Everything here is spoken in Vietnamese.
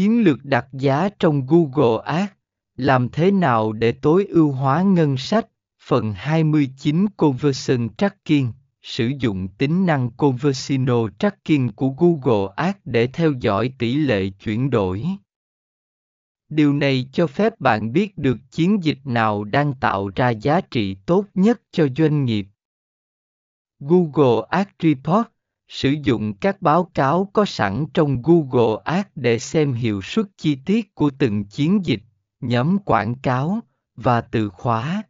Chiến lược đặt giá trong Google Ads, làm thế nào để tối ưu hóa ngân sách? Phần 29 Conversion Tracking Sử dụng tính năng Conversino Tracking của Google Ads để theo dõi tỷ lệ chuyển đổi. Điều này cho phép bạn biết được chiến dịch nào đang tạo ra giá trị tốt nhất cho doanh nghiệp. Google Ads Report Sử dụng các báo cáo có sẵn trong Google Ads để xem hiệu suất chi tiết của từng chiến dịch, nhóm quảng cáo và từ khóa.